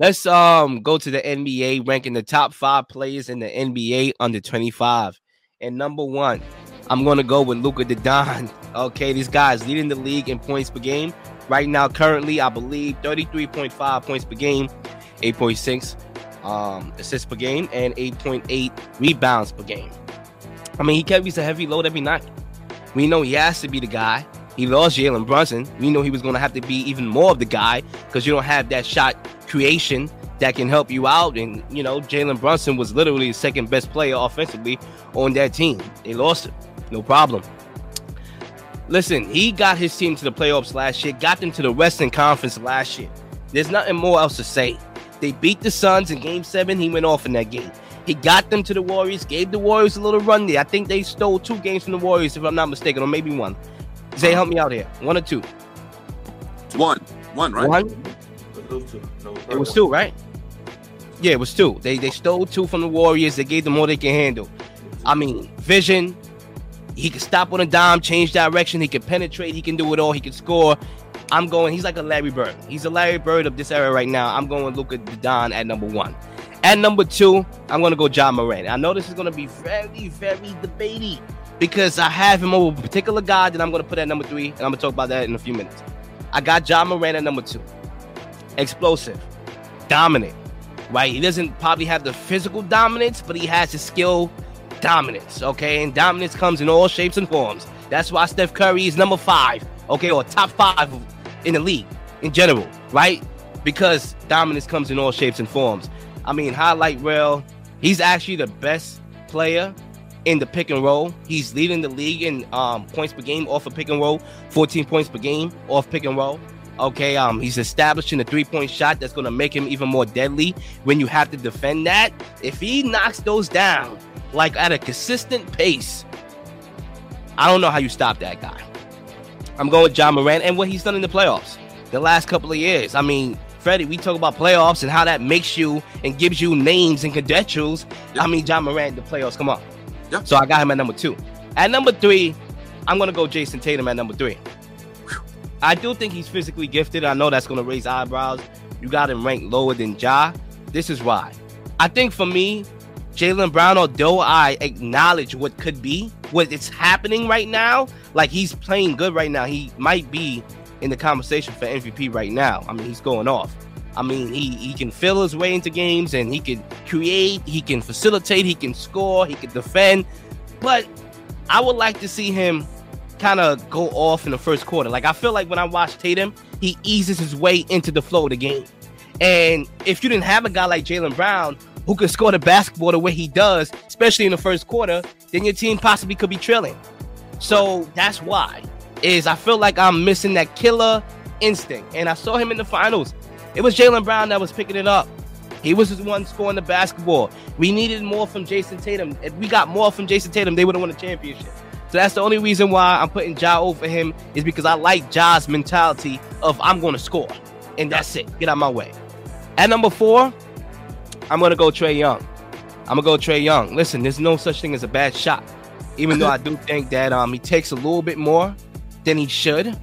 Let's um go to the NBA, ranking the top five players in the NBA under 25. And number one, I'm gonna go with Luka Don. Okay, this guys leading the league in points per game. Right now, currently, I believe 33.5 points per game, 8.6 um, assists per game, and 8.8 rebounds per game. I mean, he carries a heavy load every night. We know he has to be the guy. He lost Jalen Brunson. We know he was going to have to be even more of the guy because you don't have that shot creation that can help you out. And, you know, Jalen Brunson was literally the second best player offensively on that team. They lost him. No problem. Listen, he got his team to the playoffs last year, got them to the Western Conference last year. There's nothing more else to say. They beat the Suns in game seven. He went off in that game. He got them to the Warriors, gave the Warriors a little run there. I think they stole two games from the Warriors, if I'm not mistaken, or maybe one. Zay, help me out here. One or two? One. One, right? One? It was two, right? Yeah, it was two. They they stole two from the Warriors. They gave them all they can handle. I mean, vision. He can stop on a dime, change direction. He can penetrate. He can do it all. He can score. I'm going. He's like a Larry Bird. He's a Larry Bird of this era right now. I'm going Luka Don at number one. At number two, I'm going to go Ja Morant. I know this is going to be very, very debatey because I have him over a particular guy that I'm going to put at number three, and I'm going to talk about that in a few minutes. I got Ja Morant at number two. Explosive, dominant, right? He doesn't probably have the physical dominance, but he has the skill dominance, okay? And dominance comes in all shapes and forms. That's why Steph Curry is number five, okay, or top five in the league in general, right? Because dominance comes in all shapes and forms. I mean, highlight rail, he's actually the best player in the pick and roll. He's leading the league in um, points per game off of pick and roll, 14 points per game off pick and roll. Okay, um, he's establishing a three-point shot that's gonna make him even more deadly when you have to defend that. If he knocks those down like at a consistent pace, I don't know how you stop that guy. I'm going with Ja Morant and what he's done in the playoffs the last couple of years. I mean, Freddie, we talk about playoffs and how that makes you and gives you names and credentials. Yep. I mean, Ja Morant, the playoffs, come on. Yep. So I got him at number two. At number three, I'm gonna go Jayson Tatum at number three. I do think he's physically gifted. I know that's gonna raise eyebrows. You got him ranked lower than Ja. This is why. I think for me, Jaylen Brown, although I acknowledge what could be, what it's happening right now, like he's playing good right now. He might be in the conversation for MVP right now. I mean, he's going off. I mean, he, he can fill his way into games and he can create, he can facilitate, he can score, he can defend. But I would like to see him kind of go off in the first quarter. Like I feel like when I watch Tatum, he eases his way into the flow of the game. And if you didn't have a guy like Jaylen Brown who could score the basketball the way he does, especially in the first quarter, then your team possibly could be trailing. So that's why is I feel like I'm missing that killer instinct. And I saw him in the finals. It was Jaylen Brown that was picking it up. He was the one scoring the basketball. We needed more from Jayson Tatum. If we got more from Jayson Tatum, they would have won the championship. So that's the only reason why I'm putting Ja over him is because I like Ja's mentality of I'm going to score, and that's it. Get out my way. At number four, I'm going to go Trae Young. I'm gonna go Trae Young. Listen, there's no such thing as a bad shot, even though I do think that um he takes a little bit more than he should.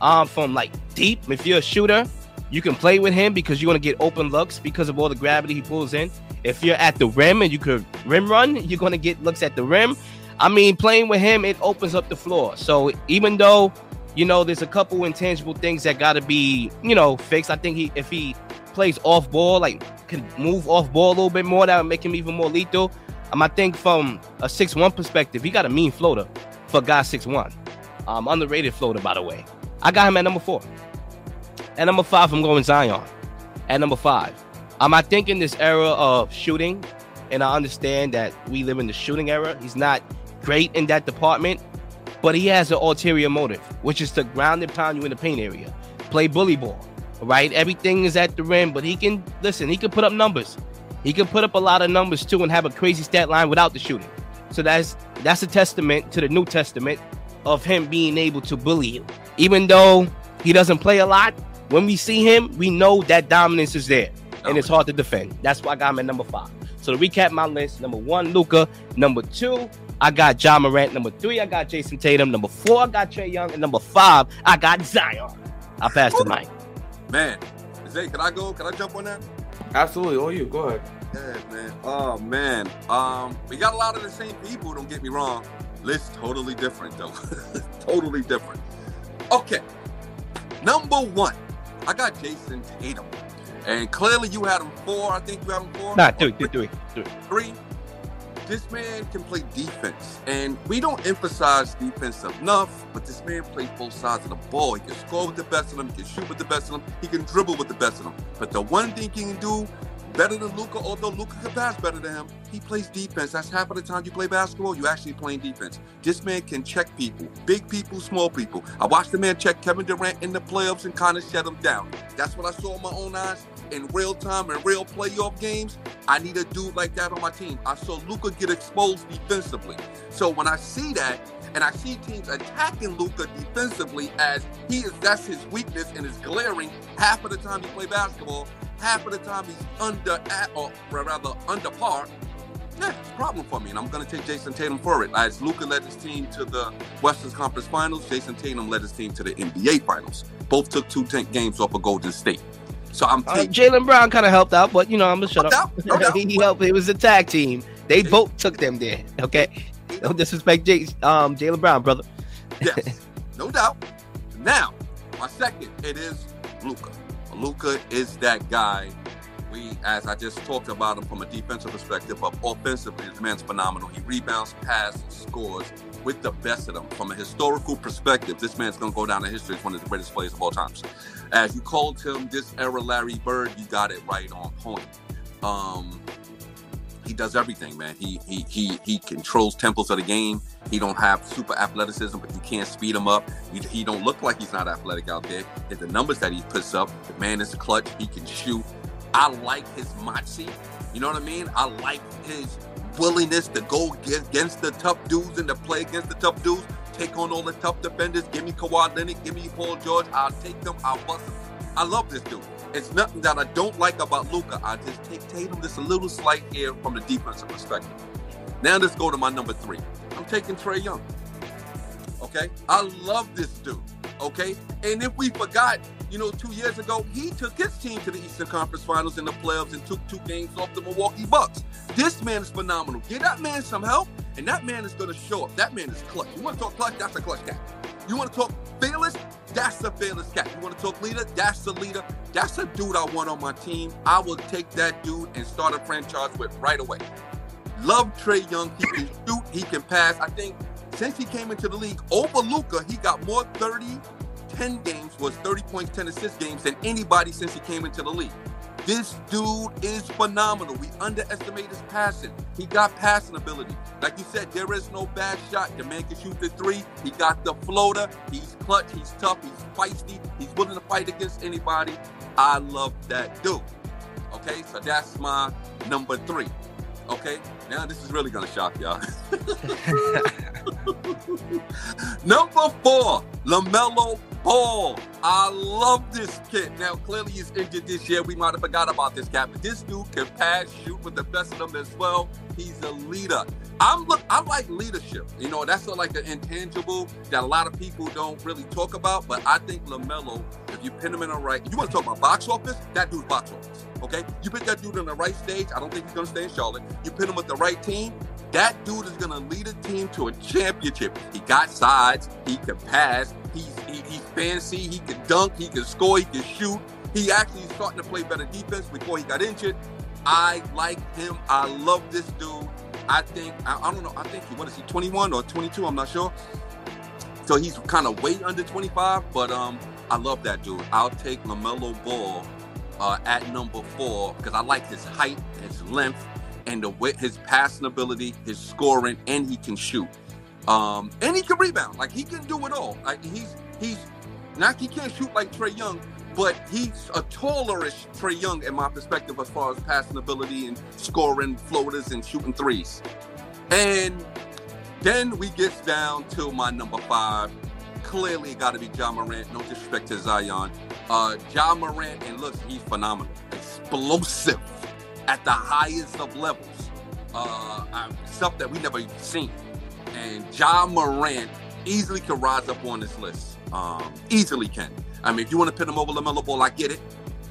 Um, from like deep. If you're a shooter, you can play with him because you're gonna get open looks because of all the gravity he pulls in. If you're at the rim and you could rim run, you're gonna get looks at the rim. I mean, playing with him, it opens up the floor. So even though, you know, there's a couple intangible things that got to be, you know, fixed. I think he, if he plays off ball, like can move off ball a little bit more, that would make him even more lethal. Um, I think from a six one perspective, he got a mean floater for guy six one. Um, underrated floater, by the way. I got him at number four. At number five, I'm going Zion. At number five, um, I think in this era of shooting, and I understand that we live in the shooting era. He's not great in that department, but he has an ulterior motive, which is to ground and pound you in the paint area, play bully ball, right? Everything is at the rim, but he can listen. He can put up numbers. He can put up a lot of numbers too, and have a crazy stat line without the shooting. So that's that's a testament to the New Testament of him being able to bully you, even though he doesn't play a lot. When we see him, we know that dominance is there, and it's hard to defend. That's why I got him at number five. So to recap my list: number one, Luka. number two, I got Ja Morant. Number three, I got Jayson Tatum. Number four, I got Trae Young. And number five, I got Zion. I passed the mic. Man, Zay, can I go? Can I jump on that? Absolutely, Oh, you. Go ahead. Yeah, man. Oh man. Um, we got a lot of the same people. Don't get me wrong. List totally different though. totally different. Okay. Number one, I got Jayson Tatum, and clearly you had him four. I think you had him four. Nah, three, three, three, three. Three. This man can play defense, and we don't emphasize defense enough. But this man plays both sides of the ball. He can score with the best of them. He can shoot with the best of them. He can dribble with the best of them. But the one thing he can do better than Luka, although Luka can pass better than him. He plays defense. That's half of the time you play basketball, you're actually playing defense. This man can check people, big people, small people. I watched the man check Kevin Durant in the playoffs and kind of shut him down. That's what I saw in my own eyes in real time in real playoff games. I need a dude like that on my team. I saw Luka get exposed defensively. So when I see that, and I see teams attacking Luka defensively as he is that's his weakness and is glaring half of the time you play basketball half of the time he's under at or rather under par. Yeah, it's a problem for me, and I'm going to take Jayson Tatum for it. As Luka led his team to the Western Conference Finals, Jayson Tatum led his team to the NBA Finals. Both took two games off of Golden State. So I'm uh, Jaylen Brown kind of helped out, but you know I'm gonna shut up. No doubt. he helped. It was a tag team. They both took them there. Okay, no disrespect, Jay, um, Jaylen Brown, brother. yes, no doubt. Now, my second, it is Luka. Luka is that guy. We, as I just talked about him from a defensive perspective, but offensively, this man's phenomenal. He rebounds, passes, scores with the best of them. From a historical perspective, this man's going to go down in history as one of the greatest players of all times. As you called him this era Larry Bird, you got it right on point. Um, he does everything, man. He he he he controls tempos of the game. He don't have super athleticism, but you can't speed him up. He, he don't look like he's not athletic out there. And the numbers that he puts up, the man is clutch. He can shoot. I like his moxie. You know what I mean? I like his willingness to go against the tough dudes and to play against the tough dudes. Take on all the tough defenders. Give me Kawhi Leonard. Give me Paul George. I'll take them. I'll bust them. I love this dude. It's nothing that I don't like about Luka. I just take Tatum just a little slight here from the defensive perspective. Now let's go to my number three. I'm taking Trae Young. Okay, I love this dude. Okay, and if we forgot, you know, two years ago, he took his team to the Eastern Conference Finals in the playoffs and took two games off the Milwaukee Bucks. This man is phenomenal. Give that man some help, and that man is going to show up. That man is clutch. You want to talk clutch? That's a clutch guy. You want to talk fearless? That's a fearless cat. You want to talk leader? That's the leader. That's a dude I want on my team. I will take that dude and start a franchise with right away. Love Trae Young. He can shoot. He can pass. I think since he came into the league over Luka, he got more 30, 10 games, was 30 points, 10 assist games than anybody since he came into the league. This dude is phenomenal. We underestimate his passing. He got passing ability. Like you said, there is no bad shot. The man can shoot the three. He got the floater. He's clutch. He's tough. He's feisty. He's willing to fight against anybody. I love that dude. Okay, so that's my number three. Okay, now this is really gonna shock y'all. number four, LaMelo Ball. I love this kid. Now, clearly he's injured this year. We might have forgot about this guy, but this dude can pass, shoot with the best of them as well. He's a leader. I'm look. I like leadership. You know, that's like an intangible that a lot of people don't really talk about. But I think LaMelo, if you pin him in the right, you want to talk about box office? That dude's box office. Okay, you put that dude in the right stage. I don't think he's gonna stay in Charlotte. You pin him with the right team. That dude is gonna lead a team to a championship. He got sides. He can pass. He's he, he's fancy. He can dunk. He can score. He can shoot. He actually is starting to play better defense before he got injured. I like him. I love this dude. I think I, I don't know. I think he what is he 21 or 22? I'm not sure. So he's kind of way under 25, but um, I love that dude. I'll take LaMelo Ball uh, at number four because I like his height, his length, and the way his passing ability, his scoring, and he can shoot. Um, and he can rebound. Like he can do it all. Like he's he's not he can't shoot like Trae Young, but he's a tallerish Trae Young in my perspective as far as passing ability and scoring floaters and shooting threes. And then we get down to my number five. Clearly, got to be Ja Morant. No disrespect to Zion. Uh, Ja Morant, and look, he's phenomenal, explosive at the highest of levels. Uh, stuff that we never seen. And Ja Morant easily can rise up on this list. Um, easily can. I mean, if you want to pin him over LaMelo Ball, I get it.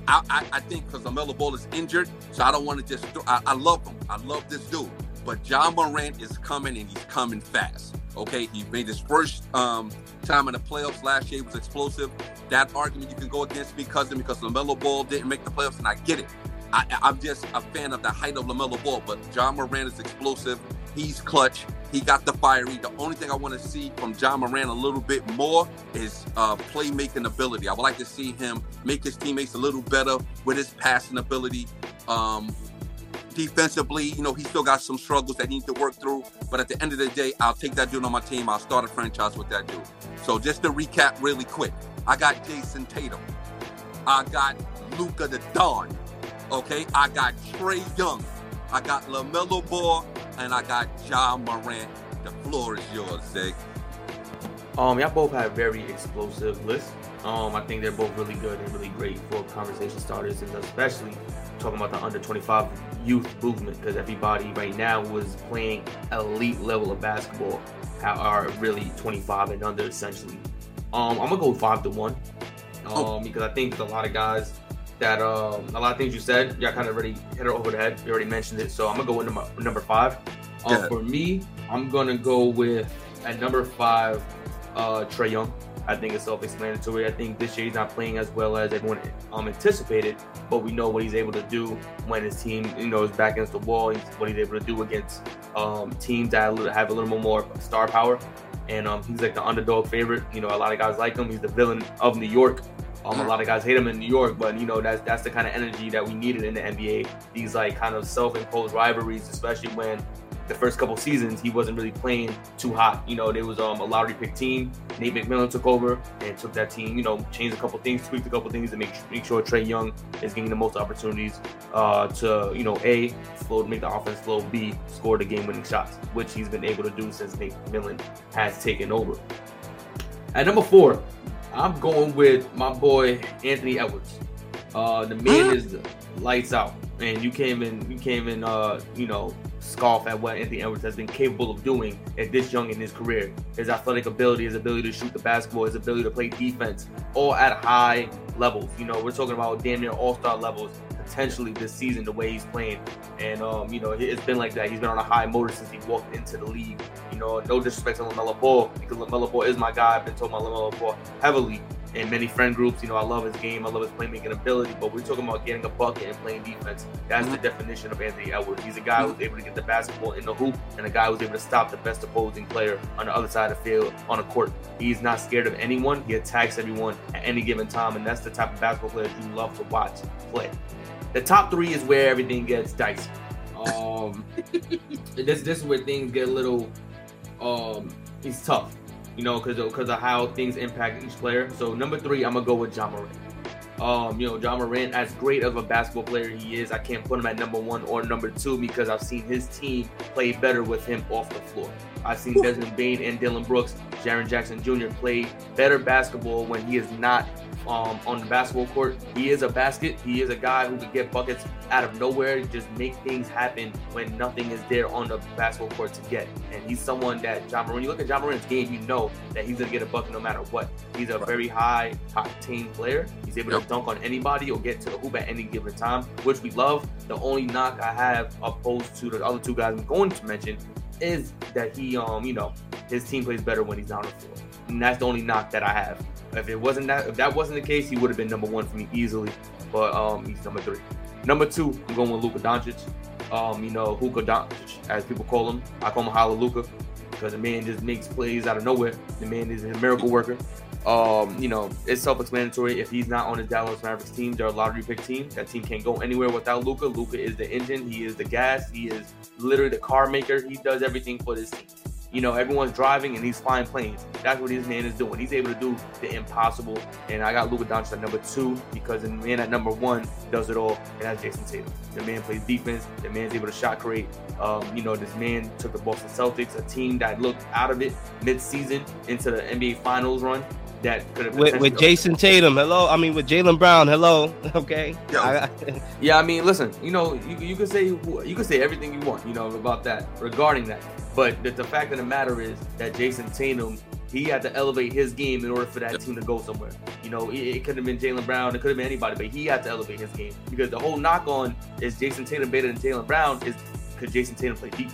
I, I, I think because LaMelo Ball is injured, so I don't want to just. I, I love him. I love this dude, but Ja Morant is coming and he's coming fast. Okay, he made his first um, time in the playoffs last year. He was explosive. That argument you can go against because of because LaMelo Ball didn't make the playoffs, and I get it. I, am just a fan of the height of LaMelo Ball, but Ja Morant is explosive. He's clutch. He got the fiery. The only thing I want to see from Ja Morant a little bit more is uh, playmaking ability. I would like to see him make his teammates a little better with his passing ability. Um, defensively, you know, he still got some struggles that he needs to work through. But at the end of the day, I'll take that dude on my team. I'll start a franchise with that dude. So just to recap really quick, I got Jayson Tatum. I got Luka the Don. Okay, I got Trae Young. I got LaMelo Ball, and I got Ja Morant. The floor is yours, Zig. Um, y'all both have very explosive lists. Um, I think they're both really good and really great for conversation starters, and especially talking about the under 25 youth movement because everybody right now was playing elite level of basketball are really 25 and under essentially. Um, I'm gonna go five to one, um, because I think a lot of guys that um, a lot of things you said, y'all kind of already hit it over the head. You already mentioned it, so I'm gonna go with number number five. Um, for me, I'm gonna go with at number five, uh, Trae Young. I think it's self-explanatory. I think this year he's not playing as well as everyone um, anticipated, but we know what he's able to do when his team, you know, is back against the wall. He's, what he's able to do against um, teams that have a little more star power. And um, he's like the underdog favorite. You know, a lot of guys like him. He's the villain of New York. Um, a lot of guys hate him in New York, but you know that's that's the kind of energy that we needed in the NBA. These like kind of self-imposed rivalries, especially when the first couple seasons he wasn't really playing too hot. You know, there was um, a lottery pick team. Nate McMillan took over and took that team. You know, changed a couple things, tweaked a couple things to make make sure Trae Young is getting the most opportunities uh, to you know a slow to make the offense slow, B score the game-winning shots, which he's been able to do since Nate McMillan has taken over. At number four, I'm going with my boy Anthony Edwards. Uh, the man is lights out, and you came in, you came in, uh, you know, scoff at what Anthony Edwards has been capable of doing at this young in his career. His athletic ability, his ability to shoot the basketball, his ability to play defense, all at high levels. You know, we're talking about damn near all star levels potentially this season the way he's playing. And um, you know, it's been like that. He's been on a high motor since he walked into the league. You know, no disrespect to LaMelo Ball because LaMelo Ball is my guy. I've been told my LaMelo Ball heavily in many friend groups. You know, I love his game. I love his playmaking ability. But we're talking about getting a bucket and playing defense. That's mm-hmm. the definition of Anthony Edwards. He's a guy who's able to get the basketball in the hoop and a guy who's able to stop the best opposing player on the other side of the field on a court. He's not scared of anyone. He attacks everyone at any given time. And that's the type of basketball player you love to watch play. The top three is where everything gets dicey. Um, this this is where things get a little. Um, it's tough, you know, because because of how things impact each player. So number three, I'm gonna go with Ja Morant. Um, you know, Ja Morant, as great of a basketball player he is, I can't put him at number one or number two because I've seen his team play better with him off the floor. I've seen Desmond Bane and Dillon Brooks, Jaren Jackson Jr. play better basketball when he is not um, on the basketball court. He is a basket. He is a guy who can get buckets out of nowhere, just make things happen when nothing is there on the basketball court to get. And he's someone that Ja Morant, when you look at Ja Morant's game, you know that he's going to get a bucket no matter what. He's a very high octane player. He's able yep. to dunk on anybody or get to the hoop at any given time, which we love. The only knock I have opposed to the other two guys I'm going to mention is that he, um, you know, his team plays better when he's down the floor. And that's the only knock that I have. If it wasn't that, if that wasn't the case, he would have been number one for me easily. But um, he's number three. Number two, I'm going with Luka Doncic. Um, you know, Luka Doncic, as people call him. I call him Holla Luka because the man just makes plays out of nowhere. The man is a miracle worker. Um, you know, it's self-explanatory. If he's not on the Dallas Mavericks team, they're a lottery pick team. That team can't go anywhere without Luka. Luka is the engine. He is the gas. He is literally the car maker. He does everything for this team. You know, everyone's driving and he's flying planes. That's what this man is doing. He's able to do the impossible. And I got Luka Doncic at number two because the man at number one does it all, and that's Jayson Tatum. The man plays defense. The man's able to shot create. Um, you know, this man took the Boston Celtics, a team that looked out of it mid-season into the NBA Finals run that could have with, with Jayson Tatum. Hello, I mean with Jaylen Brown. Hello, okay. I, yeah, I mean, listen, you know, you, you can say you can say everything you want, you know, about that regarding that. But the, the fact of the matter is that Jayson Tatum he had to elevate his game in order for that team to go somewhere. You know, it, it could have been Jaylen Brown, it could have been anybody, but he had to elevate his game because the whole knock on is Jayson Tatum better than Jaylen Brown is because Jayson Tatum played defense.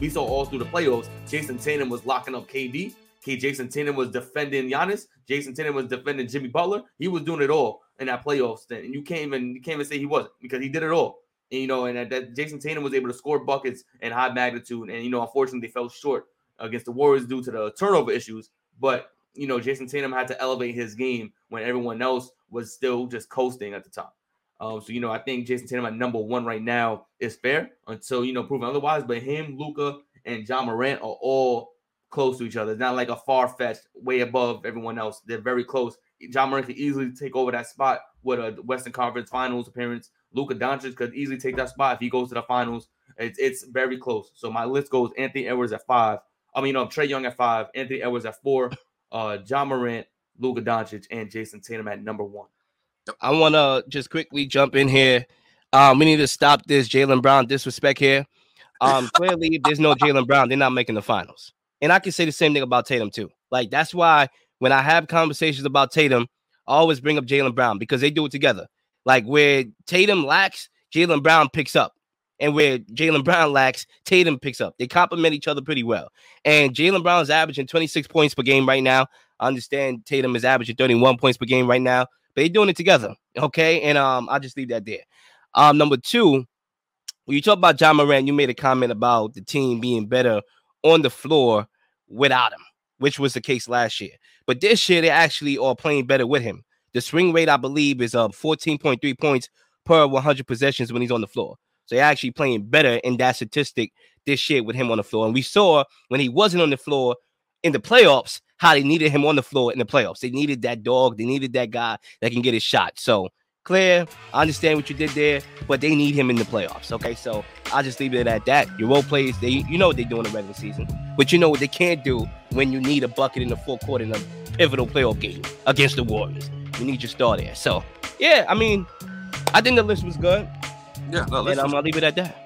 We saw all through the playoffs, Jayson Tatum was locking up KD. K. Jayson Tatum was defending Giannis. Jayson Tatum was defending Jimmy Butler. He was doing it all in that playoff stint, and you can't even you can't even say he wasn't because he did it all. And, you know, and that, that Jayson Tatum was able to score buckets in high magnitude, and you know, unfortunately, they fell short against the Warriors due to the turnover issues. But you know, Jayson Tatum had to elevate his game when everyone else was still just coasting at the top. Um, so you know, I think Jayson Tatum at number one right now is fair until you know proven otherwise. But him, Luka, and Ja Morant are all close to each other. It's not like a far fetched way above everyone else. They're very close. Ja Morant could easily take over that spot with a Western Conference Finals appearance. Luka Doncic could easily take that spot if he goes to the finals. It's it's very close. So my list goes Anthony Edwards at five. I mean, no, Trae Young at five, Anthony Edwards at four, uh, Ja Morant, Luka Doncic, and Jayson Tatum at number one. I want to just quickly jump in here. Um, we need to stop this Jaylen Brown disrespect here. Um, clearly, if there's no Jaylen Brown, they're not making the finals. And I can say the same thing about Tatum too. Like that's why when I have conversations about Tatum, I always bring up Jaylen Brown because they do it together. Like where Tatum lacks, Jaylen Brown picks up. And where Jalen Brown lacks, Tatum picks up. They complement each other pretty well. And Jaylen Brown is averaging 26 points per game right now. I understand Tatum is averaging 31 points per game right now, but they're doing it together. Okay. And um, I'll just leave that there. Um, number two, when you talk about Ja Morant, you made a comment about the team being better on the floor without him, which was the case last year. But this year, they actually are playing better with him. The swing rate, I believe, is uh 14.3 points per 100 possessions when he's on the floor. So they're actually playing better in that statistic this year with him on the floor. And we saw when he wasn't on the floor in the playoffs how they needed him on the floor in the playoffs. They needed that dog. They needed that guy that can get his shot. So Claire, I understand what you did there, but they need him in the playoffs. Okay, so I'll just leave it at that. Your role players, they you know what they do in the regular season, but you know what they can't do when you need a bucket in the fourth quarter in a pivotal playoff game against the Warriors. You need your star there. So yeah, I mean, I think the list was good. Yeah, no, and I'm gonna leave it at that.